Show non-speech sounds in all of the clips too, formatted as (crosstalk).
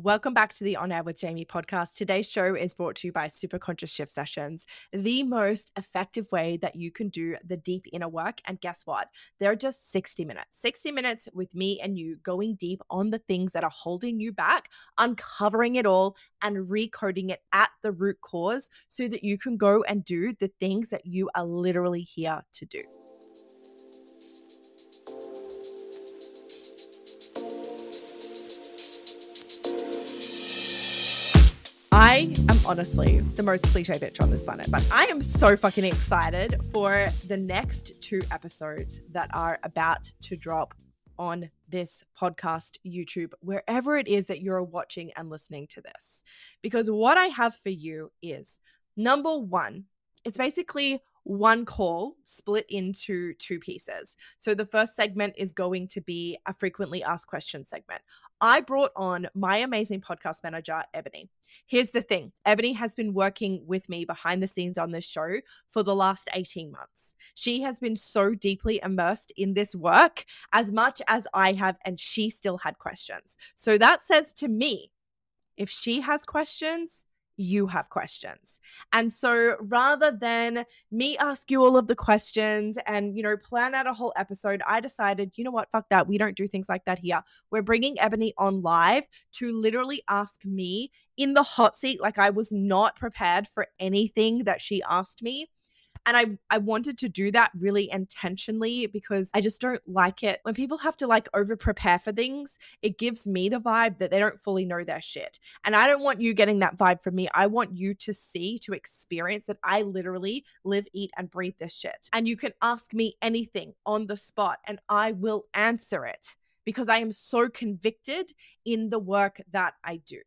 Welcome back to the On Air with Jamie podcast. Today's show is brought to you by Super Conscious Shift Sessions, the most effective way that you can do the deep inner work. And guess what? They're just 60 minutes. 60 minutes with me and you going deep on the things that are holding you back, uncovering it all, and recoding it at the root cause so that you can go and do the things that you are literally here to do. I am honestly the most cliche bitch on this planet, but I am so fucking excited for the next two episodes that are about to drop on this podcast, YouTube, wherever it is that you're watching and listening to this. Because what I have for you is number one, it's basically one call split into two pieces. So the first segment is going to be a frequently asked questions segment. I brought on my amazing podcast manager, Ebony. Here's the thing Ebony has been working with me behind the scenes on this show for the last 18 months. She has been so deeply immersed in this work as much as I have, and she still had questions. So that says to me, if she has questions, you have questions. And so rather than me ask you all of the questions and, you know, plan out a whole episode, I decided, you know what, fuck that. We don't do things like that here. We're bringing Ebony on live to literally ask me in the hot seat, like I was not prepared for anything that she asked me. And I, I wanted to do that really intentionally because I just don't like it when people have to like over prepare for things. It gives me the vibe that they don't fully know their shit. And I don't want you getting that vibe from me. I want you to see, to experience that I literally live, eat, and breathe this shit. And you can ask me anything on the spot and I will answer it because I am so convicted in the work that I do.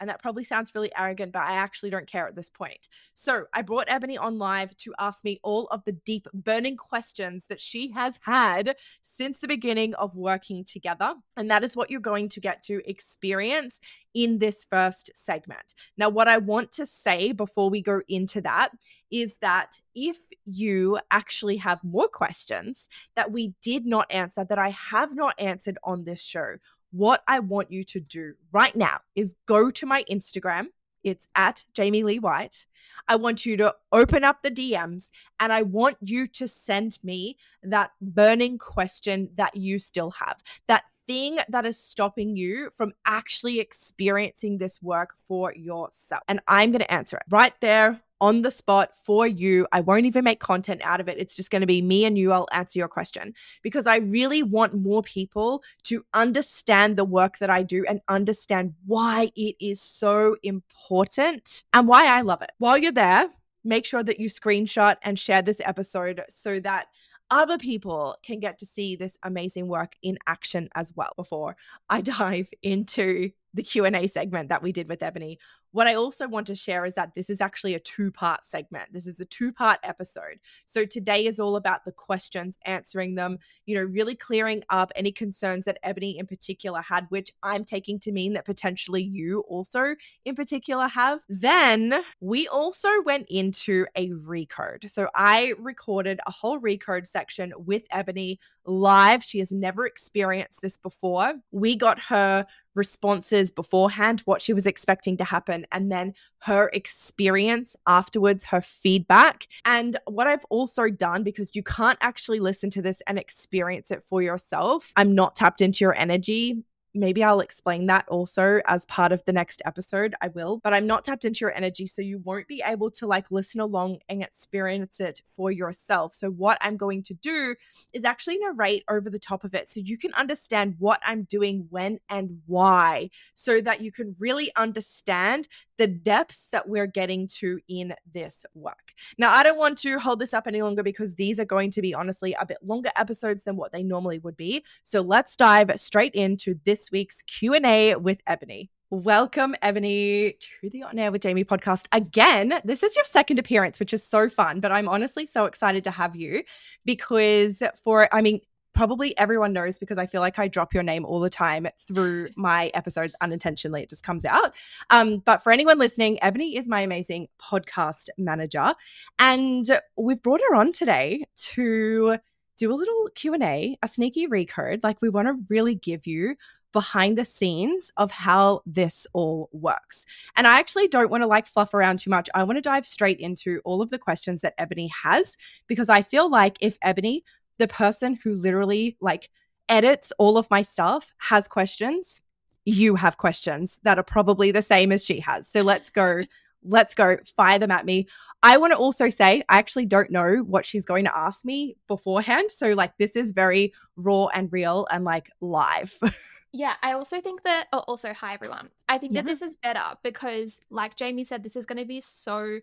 And that probably sounds really arrogant, but I actually don't care at this point. So I brought Ebony on live to ask me all of the deep, burning questions that she has had since the beginning of working together. And that is what you're going to get to experience in this first segment. Now, what I want to say before we go into that is that if you actually have more questions that we did not answer, that I have not answered on this show, what I want you to do right now is go to my Instagram. It's at Jamie Lee White. I want you to open up the DMs and I want you to send me that burning question that you still have, that thing that is stopping you from actually experiencing this work for yourself. And I'm going to answer it right there on the spot for you. I won't even make content out of it. It's just going to be me and you. I'll answer your question because I really want more people to understand the work that I do and understand why it is so important and why I love it. While you're there, make sure that you screenshot and share this episode so that other people can get to see this amazing work in action as well before I (laughs) dive into the Q&A segment that we did with Ebony. What I also want to share is that this is actually a two-part segment. This is a two-part episode. So today is all about the questions, answering them, you know, really clearing up any concerns that Ebony in particular had, which I'm taking to mean that potentially you also in particular have. Then we also went into a recode. So I recorded a whole recode section with Ebony live. She has never experienced this before. We got her responses beforehand, what she was expecting to happen, and then her experience afterwards, her feedback. And what I've also done, because you can't actually listen to this and experience it for yourself, I'm not tapped into your energy maybe I'll explain that also as part of the next episode. I will, but I'm not tapped into your energy. So you won't be able to like listen along and experience it for yourself. So, what I'm going to do is actually narrate over the top of it so you can understand what I'm doing, when, and why, so that you can really understand the depths that we're getting to in this work. Now, I don't want to hold this up any longer because these are going to be honestly a bit longer episodes than what they normally would be. So let's dive straight into this week's Q&A with Ebony. Welcome, Ebony, to the On Air with Jamie podcast. Again, this is your second appearance, which is so fun, but I'm honestly so excited to have you because for, I mean, probably everyone knows because I feel like I drop your name all the time through my episodes unintentionally. It just comes out. Um, but for anyone listening, Ebony is my amazing podcast manager, and we've brought her on today to do a little Q&A, a sneaky recode. Like we want to really give you behind the scenes of how this all works. And I actually don't want to like fluff around too much. I want to dive straight into all of the questions that Ebony has because I feel like if Ebony, the person who literally like edits all of my stuff, has questions, you have questions that are probably the same as she has. So let's go. Let's go. Fire them at me. I want to also say, I actually don't know what she's going to ask me beforehand. So, like, this is very raw and real and like live. (laughs) Yeah, I also think that, oh, also, hi everyone. I think yeah. that this is better because, like Jamie said, this is going to be so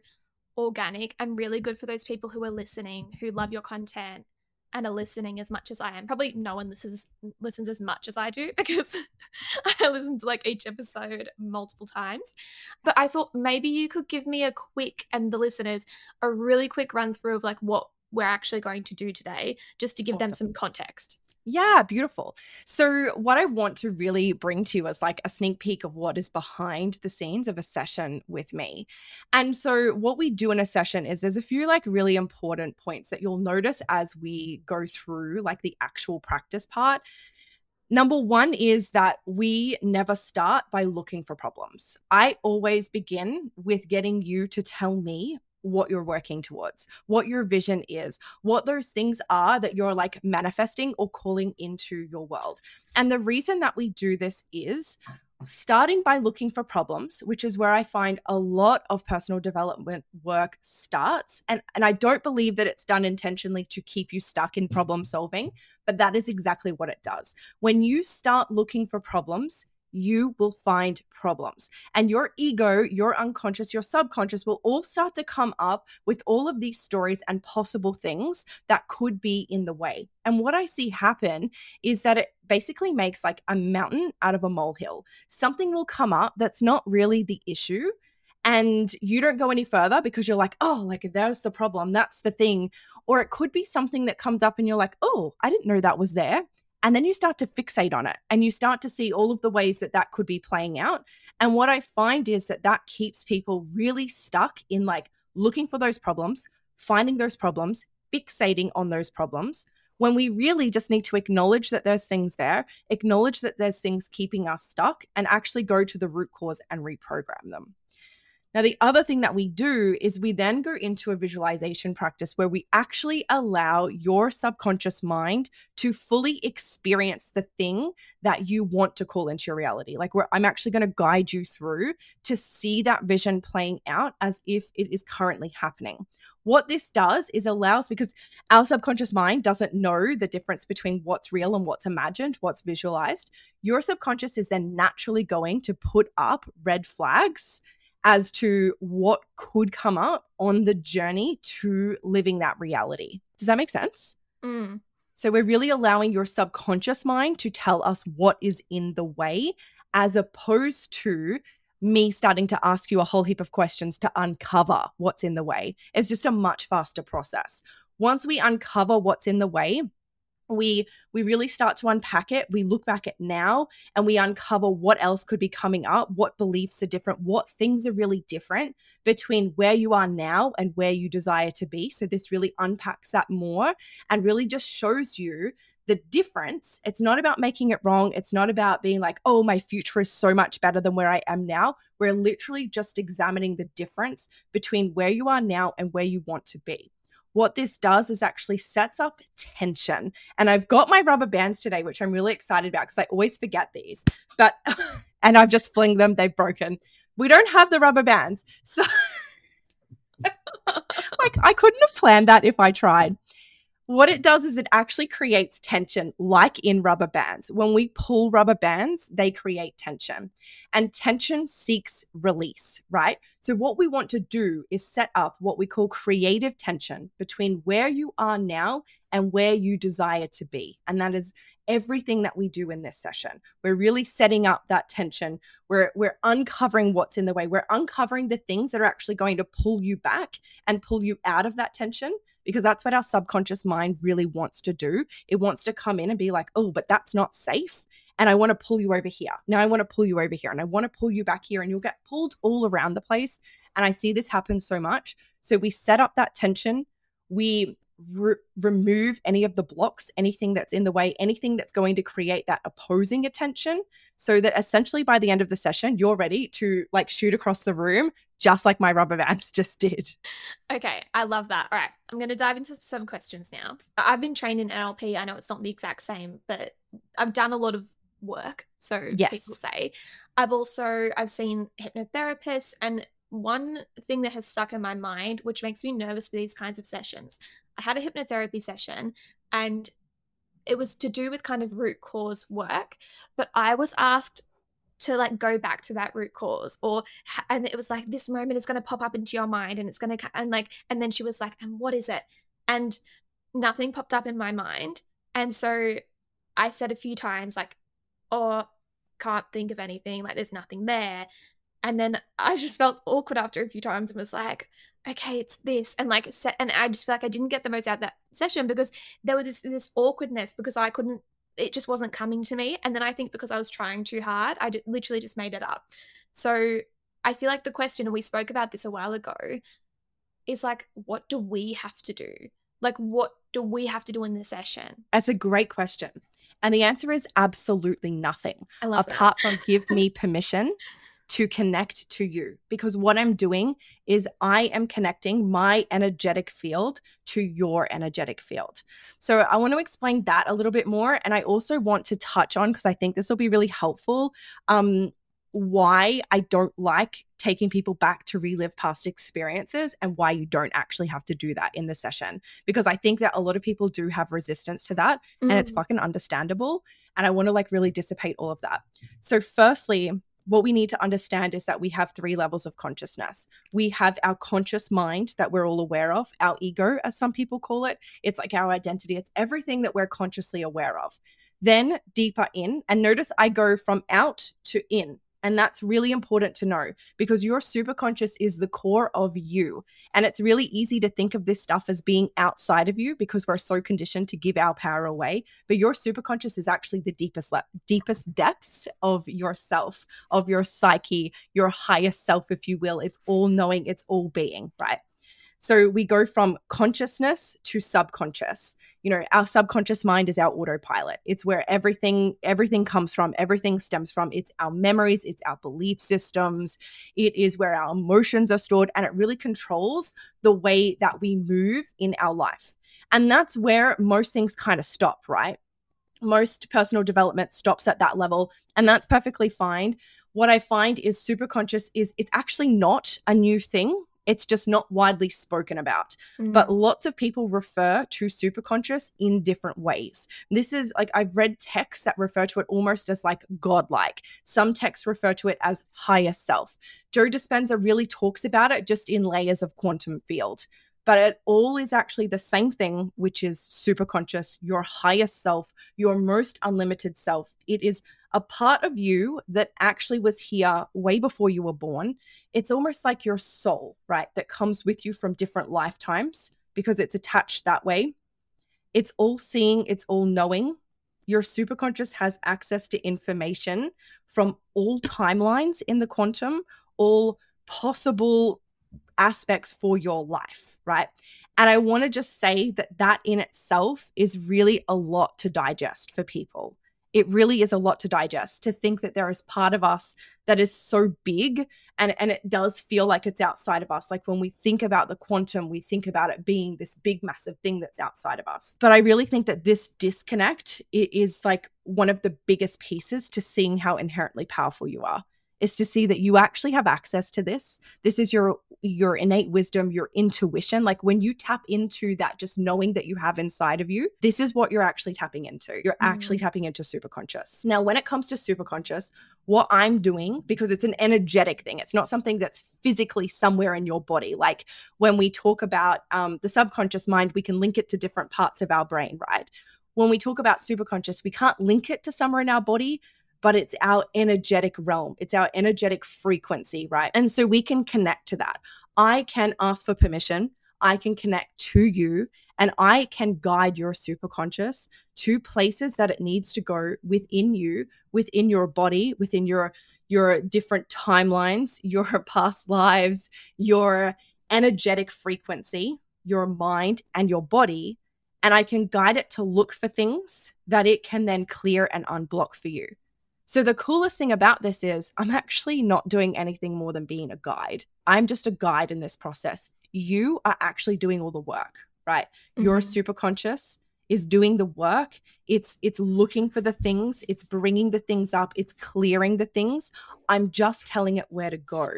organic and really good for those people who are listening, who love your content and are listening as much as I am. Probably no one listens listens as much as I do (laughs) because I listen to like each episode multiple times. But I thought maybe you could give me a quick and the listeners a really quick run through of like what we're actually going to do today, just to give awesome. them some context. Yeah, beautiful. So, what I want to really bring to you is like a sneak peek of what is behind the scenes of a session with me. And so, what we do in a session is there's a few like really important points that you'll notice as we go through like the actual practice part. Number one is that we never start by looking for problems. I always begin with getting you to tell me what you're working towards, what your vision is, what those things are that you're like manifesting or calling into your world. And the reason that we do this is starting by looking for problems, which is where I find a lot of personal development work starts. And, and I don't believe that it's done intentionally to keep you stuck in mm-hmm. problem solving, but that is exactly what it does. When you start looking for problems, you will find problems. And your ego, your unconscious, your subconscious will all start to come up with all of these stories and possible things that could be in the way. And what I see happen is that it basically makes like a mountain out of a molehill. Something will come up that's not really the issue. And you don't go any further because you're like, oh, like there's the problem. That's the thing. Or it could be something that comes up and you're like, oh, I didn't know that was there. And then you start to fixate on it and you start to see all of the ways that that could be playing out. And what I find is that that keeps people really stuck in like looking for those problems, finding those problems, fixating on those problems, when we really just need to acknowledge that there's things there, acknowledge that there's things keeping us stuck, and actually go to the root cause and reprogram them. Now, the other thing that we do is we then go into a visualization practice where we actually allow your subconscious mind to fully experience the thing that you want to call into your reality. Like, where I'm actually going to guide you through to see that vision playing out as if it is currently happening. What this does is allows because our subconscious mind doesn't know the difference between what's real and what's imagined, what's visualized. Your subconscious is then naturally going to put up red flags as to what could come up on the journey to living that reality. Does that make sense? Mm. So we're really allowing your subconscious mind to tell us what is in the way, as opposed to me starting to ask you a whole heap of questions to uncover what's in the way. It's just a much faster process. Once we uncover what's in the way, we we really start to unpack it we look back at now and we uncover what else could be coming up what beliefs are different what things are really different between where you are now and where you desire to be. So this really unpacks that more and really just shows you the difference. It's not about making it wrong. It's not about being like oh my future is so much better than where i am now. We're literally just examining the difference between where you are now and where you want to be what this does is actually sets up tension. And I've got my rubber bands today, which I'm really excited about because I always forget these. But, (laughs) and I've just flinged them, they've broken. We don't have the rubber bands. So, (laughs) like, I couldn't have planned that if I tried. What it does is it actually creates tension, like in rubber bands. When we pull rubber bands, they create tension, and tension seeks release, right? So, what we want to do is set up what we call creative tension between where you are now and where you desire to be. And that is everything that we do in this session. We're really setting up that tension. We're, we're uncovering what's in the way. We're uncovering the things that are actually going to pull you back and pull you out of that tension because that's what our subconscious mind really wants to do. It wants to come in and be like, oh, but that's not safe. And I want to pull you over here. Now I want to pull you over here and I want to pull you back here. And you'll get pulled all around the place. And I see this happen so much. So we set up that tension. We re- remove any of the blocks, anything that's in the way, anything that's going to create that opposing attention, so that essentially by the end of the session, you're ready to like shoot across the room, just like my rubber bands (laughs) just did. Okay, I love that. All right, I'm going to dive into some questions now. I've been trained in NLP. I know it's not the exact same, but I've done a lot of work so yes. people say i've also i've seen hypnotherapists and one thing that has stuck in my mind, which makes me nervous for these kinds of sessions. I had a hypnotherapy session and it was to do with kind of root cause work, but I was asked to like go back to that root cause or and it was like this moment is going to pop up into your mind and it's going to and like and then she was like and what is it? And nothing popped up in my mind and so i said a few times like oh can't think of anything like there's nothing there and then I just felt awkward after a few times and was like, okay, it's this. And like, set, and I just feel like I didn't get the most out of that session because there was this, this awkwardness because I couldn't, it just wasn't coming to me. And then I think because I was trying too hard, I literally just made it up. So I feel like the question, and we spoke about this a while ago, is like, what do we have to do? Like, what do we have to do in the session? That's a great question. And the answer is absolutely nothing. I love apart that. from give me permission (laughs) to connect to you because what I'm doing is I am connecting my energetic field to your energetic field. So I want to explain that a little bit more. And I also want to touch on, because I think this will be really helpful, um, why I don't like taking people back to relive past experiences and why you don't actually have to do that in the session. Because I think that a lot of people do have resistance to that mm. and it's mm. fucking understandable. And I want to like really dissipate all of that. So, firstly, what we need to understand is that we have three levels of consciousness. We have our conscious mind that we're all aware of, our ego, as some people call it. It's like our identity, it's everything that we're consciously aware of. Then deeper in, and notice I go from out to in. And that's really important to know because your superconscious is the core of you. And it's really easy to think of this stuff as being outside of you because we're so conditioned to give our power away. But your superconscious is actually the deepest le- deepest depths of yourself, of your psyche, your highest self, if you will. It's all knowing, it's all being, right? So we go from consciousness to subconscious. You know, our subconscious mind is our autopilot. It's where everything everything comes from, everything stems from. It's our memories, it's our belief systems. It is where our emotions are stored and it really controls the way that we move in our life. And that's where most things kind of stop, right? Most personal development stops at that level, and that's perfectly fine. What I find is super conscious is it's actually not a new thing it's just not widely spoken about. Mm-hmm. But lots of people refer to superconscious in different ways. This is like I've read texts that refer to it almost as like godlike. Some texts refer to it as higher self. Joe Dispenza really talks about it just in layers of quantum field. But it all is actually the same thing, which is superconscious, your highest self, your most unlimited self. It is a part of you that actually was here way before you were born. It's almost like your soul, right? That comes with you from different lifetimes because it's attached that way. It's all seeing, it's all knowing. Your superconscious has access to information from all timelines in the quantum, all possible aspects for your life, right? And I want to just say that that in itself is really a lot to digest for people it really is a lot to digest to think that there is part of us that is so big and and it does feel like it's outside of us. Like when we think about the quantum we think about it being this big massive thing that's outside of us. But i really think that this disconnect is like one of the biggest pieces to seeing how inherently powerful you are is to see that you actually have access to this. This is your your innate wisdom your intuition. Like when you tap into that just knowing that you have inside of you this is what you're actually tapping into. You're mm-hmm. actually tapping into superconscious. Now when it comes to superconscious what i'm doing because it's an energetic thing it's not something that's physically somewhere in your body. Like when we talk about um, the subconscious mind we can link it to different parts of our brain right? When we talk about superconscious we can't link it to somewhere in our body but it's our energetic realm, it's our energetic frequency, right? And so we can connect to that. I can ask for permission, I can connect to you, and I can guide your superconscious to places that it needs to go within you, within your body, within your your different timelines, (laughs) your past lives, your energetic frequency your mind and your body and I can guide it to look for things that it can then clear and unblock for you. So, the coolest thing about this is I'm actually not doing anything more than being a guide. I'm just a guide in this process. You are actually doing all the work, right? Mm-hmm. Your super conscious is doing the work it's it's looking for the things it's bringing the things up it's clearing the things i'm just telling it where to go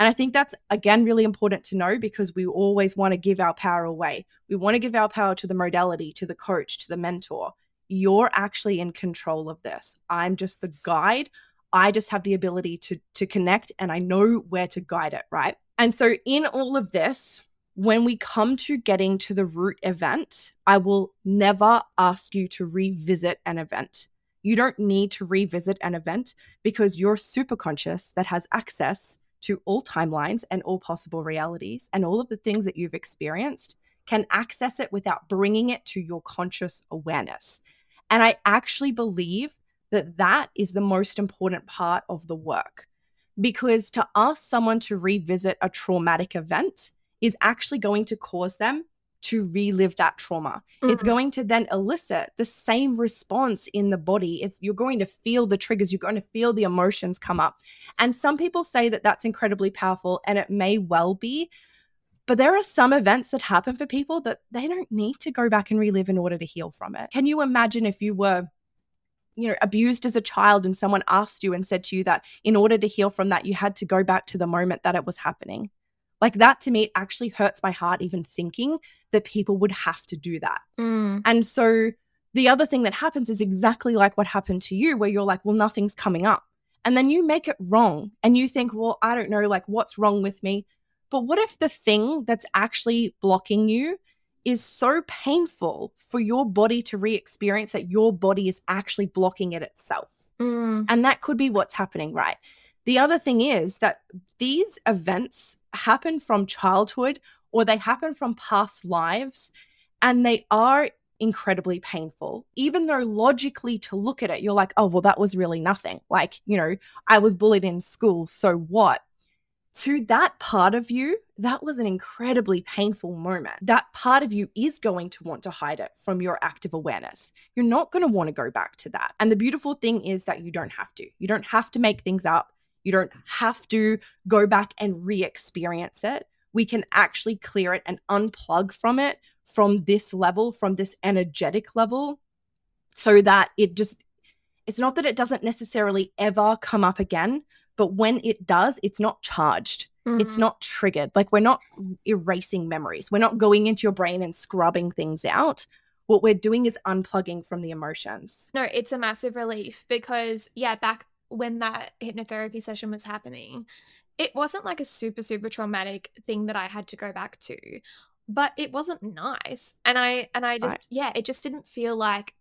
and I think that's, again, really important to know because we always want to give our power away. We want to give our power to the modality, to the coach, to the mentor. You're actually in control of this. I'm just the guide. I just have the ability to, to connect and I know where to guide it, right? And so, in all of this, when we come to getting to the root event, I will never ask you to revisit an event. You don't need to revisit an event because your super conscious that has access to all timelines and all possible realities and all of the things that you've experienced can access it without bringing it to your conscious awareness. And I actually believe that that is the most important part of the work because to ask someone to revisit a traumatic event is actually going to cause them to relive that trauma. Mm-hmm. It's going to then elicit the same response in the body. It's you're going to feel the triggers, you're going to feel the emotions come up. And some people say that that's incredibly powerful and it may well be. But there are some events that happen for people that they don't need to go back and relive in order to heal from it. Can you imagine if you were you know abused as a child and someone asked you and said to you that in order to heal from that you had to go back to the moment that it was happening like that to me, it actually hurts my heart even thinking that people would have to do that. Mm. And so the other thing that happens is exactly like what happened to you, where you're like, well, nothing's coming up. And then you make it wrong and you think, well, I don't know, like, what's wrong with me? But what if the thing that's actually blocking you is so painful for your body to re experience that your body is actually blocking it itself? Mm. And that could be what's happening, right? The other thing is that these events happen from childhood or they happen from past lives and they are incredibly painful. Even though logically to look at it, you're like, oh, well, that was really nothing. Like, you know, I was bullied in school. So what? To that part of you, that was an incredibly painful moment. That part of you is going to want to hide it from your active awareness. You're not going to want to go back to that. And the beautiful thing is that you don't have to. You don't have to make things up. You don't have to go back and re experience it. We can actually clear it and unplug from it from this level, from this energetic level, so that it just, it's not that it doesn't necessarily ever come up again, but when it does, it's not charged. Mm-hmm. It's not triggered. Like we're not erasing memories. We're not going into your brain and scrubbing things out what we're doing is unplugging from the emotions. No, it's a massive relief because, yeah, back when that hypnotherapy session was happening, it wasn't like a super, super traumatic thing that I had to go back to, but it wasn't nice. And I, and I just, right. yeah, it just didn't feel like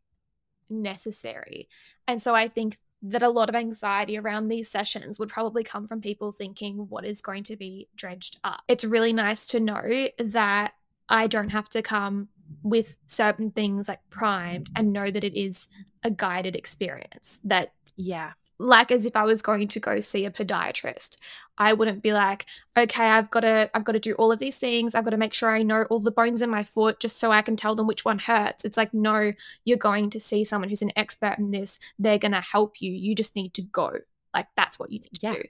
necessary. And so I think that a lot of anxiety around these sessions would probably come from people thinking what is going to be dredged up. It's really nice to know that I don't have to come with certain things like primed and know that it is a guided experience that yeah like as if I was going to go see a podiatrist. I wouldn't be like, okay, I've got to I've got to do all of these things. I've got to make sure I know all the bones in my foot just so I can tell them which one hurts. It's like, no, you're going to see someone who's an expert in this. They're going to help you. You just need to go. Like that's what you need to yeah. do.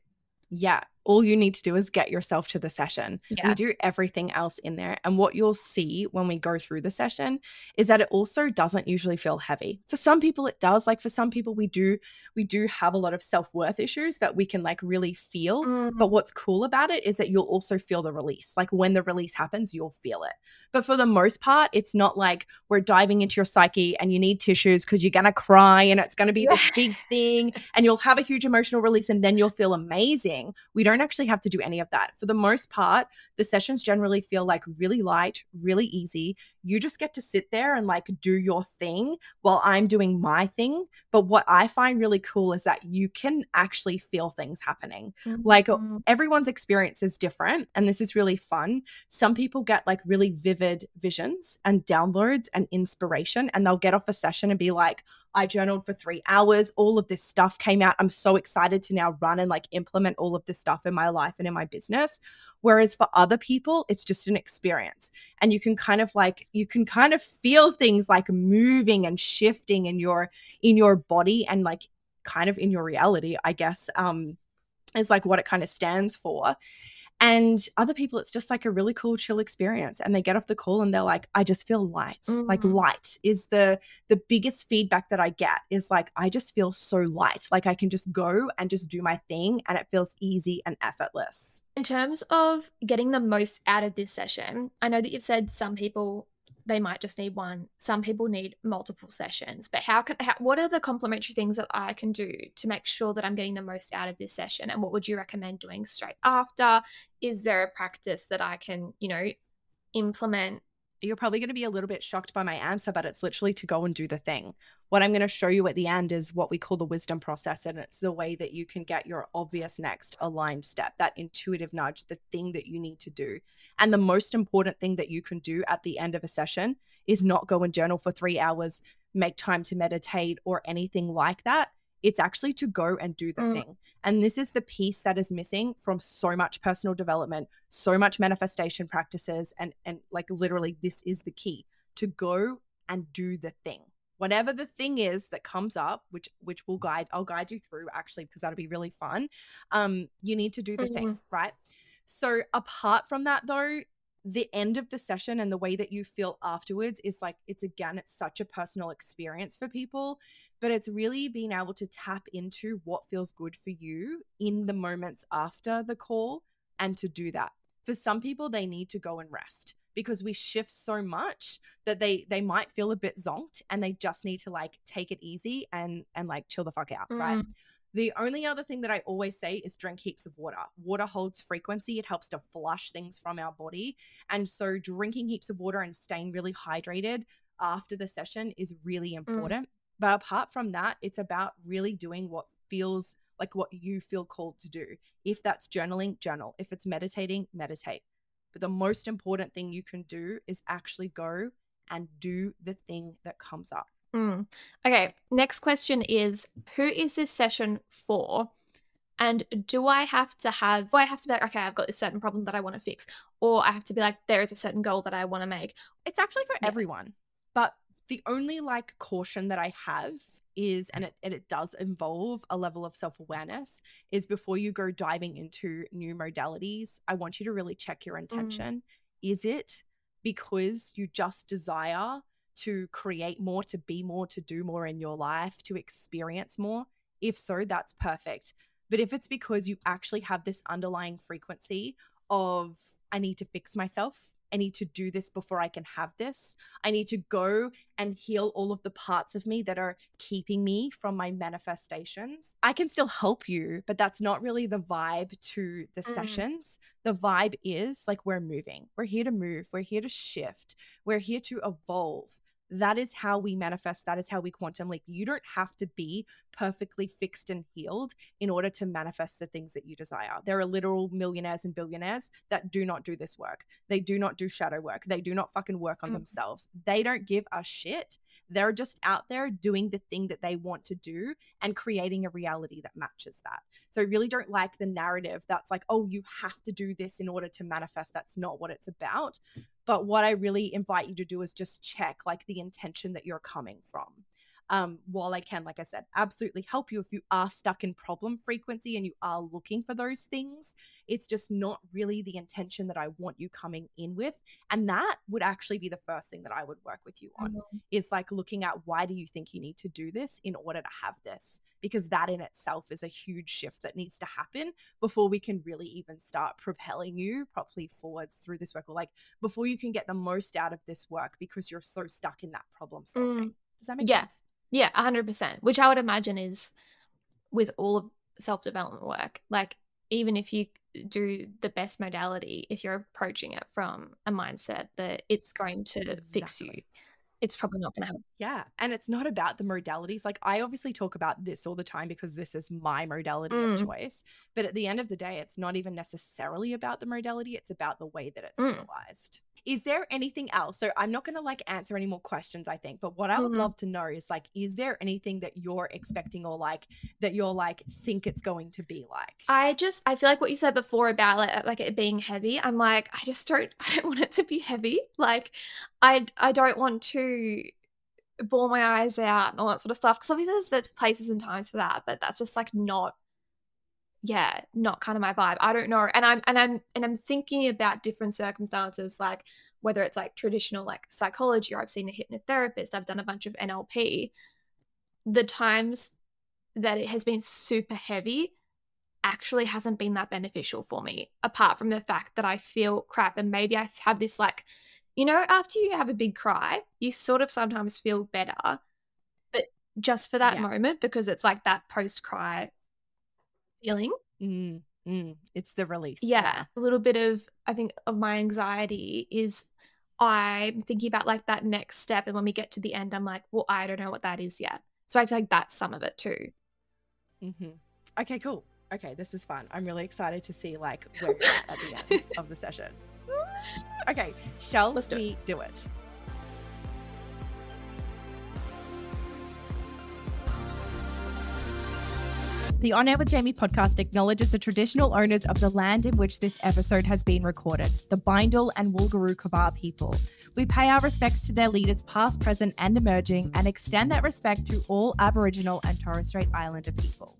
Yeah all you need to do is get yourself to the session. Yeah. We do everything else in there. And what you'll see when we go through the session is that it also doesn't usually feel heavy. For some people it does. Like for some people we do we do have a lot of self-worth issues that we can like really feel. Mm. But what's cool about it is that you'll also feel the release. Like when the release happens, you'll feel it. But for the most part, it's not like we're diving into your psyche and you need tissues because you're gonna cry and it's gonna be this big thing and you'll have a huge emotional release and then you'll feel amazing. We don't actually have to do any of that. For the most part, the sessions generally feel like really light, really easy. You just get to sit there and like do your thing while I'm doing my thing. But what I find really cool is that you can actually feel things happening. Mm-hmm. Like everyone's experience is different. And this is really fun. Some people get like really vivid visions and downloads and inspiration, and they'll get off a session and be like, I journaled for three hours. All of this stuff came out. I'm so excited to now run and like implement all of this stuff stuff in my life and in my business. Whereas for other people, it's just an experience. And you can kind of like, you can kind of feel things like moving and shifting in your, in your body and like kind of in your reality, I guess, um, is like what it kind of stands for. And other people, it's just like a really cool, chill experience. And they get off the call and they're like, I just feel light. Mm. Like light is the the biggest feedback that I get is like, I just feel so light. Like I can just go and just do my thing and it feels easy and effortless. In terms of getting the most out of this session, I know that you've said some people they might just need one. Some people need multiple sessions. But how can how, what are the complementary things that I can do to make sure that I'm getting the most out of this session? And what would you recommend doing straight after? Is there a practice that I can, you know, implement you're probably going to be a little bit shocked by my answer, but it's literally to go and do the thing. What I'm going to show you at the end is what we call the wisdom process. And it's the way that you can get your obvious next aligned step, that intuitive nudge, the thing that you need to do. And the most important thing that you can do at the end of a session is not go and journal for three hours, make time to meditate, or anything like that. It's actually to go and do the mm. thing. And this is the piece that is missing from so much personal development, so much manifestation practices. And, and like literally, this is the key to go and do the thing. Whatever the thing is that comes up, which which will guide, I'll guide you through actually because that'll be really fun. Um, you need to do the mm-hmm. thing, right? So apart from that though, the end of the session and the way that you feel afterwards is like it's again it's such a personal experience for people but it's really being able to tap into what feels good for you in the moments after the call and to do that for some people they need to go and rest because we shift so much that they they might feel a bit zonked and they just need to like take it easy and and like chill the fuck out mm. right the only other thing that I always say is drink heaps of water. Water holds frequency, it helps to flush things from our body. And so, drinking heaps of water and staying really hydrated after the session is really mm. important. Mm. But apart from that, it's about really doing what feels like what you feel called to do. If that's journaling, journal. If it's meditating, meditate. But the most important thing you can do is actually go and do the thing that comes up. Mm. Okay, next question is Who is this session for? And do I have to have, do I have to be like, okay, I've got this certain problem that I want to fix? Or I have to be like, there is a certain goal that I want to make? It's actually for yeah. everyone. But the only like caution that I have is, and it, and it does involve a level of self awareness, is before you go diving into new modalities, I want you to really check your mm. intention. Mm. Is it because you just desire to create more, to be more, to do more in your life, to experience more? If so, that's perfect. But if it's because you actually have this underlying frequency of, I need to fix myself, I need to do this before I can have this. I need to go and heal all of the parts of me that are keeping me from my manifestations. I can still help you, but that's not really the vibe to the mm. sessions. The vibe is like we're moving. We're here to move. We're here to shift. We're here to evolve that is how we manifest that is how we quantum leap you don't have to be perfectly fixed and healed in order to manifest the things that you desire there are literal millionaires and billionaires that do not do this work they do not do shadow work they do not fucking work on mm. themselves they don't give a shit they're just out there doing the thing that they want to do and creating a reality that matches that. So I really don't like the narrative that's like, oh, you have to do this in order to manifest. That's not what it's about. But what I really invite you to do is just check like the intention that you're coming from um, while I can, like I said, absolutely help you if you are stuck in problem frequency and you are looking for those things. It's just not really the intention that I want you coming in with. And that would actually be the first thing that I would work with you on mm-hmm. is like looking at why do you think you need to do this in order to have this? Because that in itself is a huge shift that needs to happen before we can really even start propelling you properly forwards through this work or like before you can get the most out of this work because you're so stuck in that problem solving. Mm. Does that make yeah. sense? Yeah, 100%, which I would imagine is with all of self development work. Like, even if you do the best modality, if you're approaching it from a mindset that it's going to exactly. fix you, it's probably not going to happen. Yeah. And it's not about the modalities. Like, I obviously talk about this all the time because this is my modality mm. of choice. But at the end of the day, it's not even necessarily about the modality, it's about the way that it's mm. utilized is there anything else? So I'm not going to like answer any more questions, I think, but what I would Mhm. love to know is like, is there anything that you're expecting or like that you're like think it's going to be like? I just I feel like what you said before about like, like it being heavy. I'm like I just don't (laughs) I don't want it to be heavy. Like I I don't want to bore my eyes out and all that sort of stuff because obviously there's, there's places and times for that, but that's just like not yeah not kind of my vibe i don't know and i'm and i'm and i'm thinking about different circumstances like whether it's like traditional like psychology or i've seen a hypnotherapist i've done a bunch of nlp the times that it has been super heavy actually hasn't been that beneficial for me apart from the fact that i feel crap and maybe i have this like you know after you have a big cry you sort of sometimes feel better but just for that Yeah. moment because it's like that post cry feeling Mm, mm, it's the release. yeah a little bit of i think of my anxiety is i'm thinking about like that next step and when we get to the end i'm like well i don't know what that is yet so i feel like that's some of it too hmm Okay, cool. Okay, this is fun. I'm really excited to see like where we're at at the end (laughs) of the session. Okay, shall Let's do it. we do it? The On Air with Jamie podcast acknowledges the traditional owners of the land in which this episode has been recorded, the Bindal and Wulgurukaba people. We pay our respects to their leaders, past, present, and emerging, and extend that respect to all Aboriginal and Torres Strait Islander people.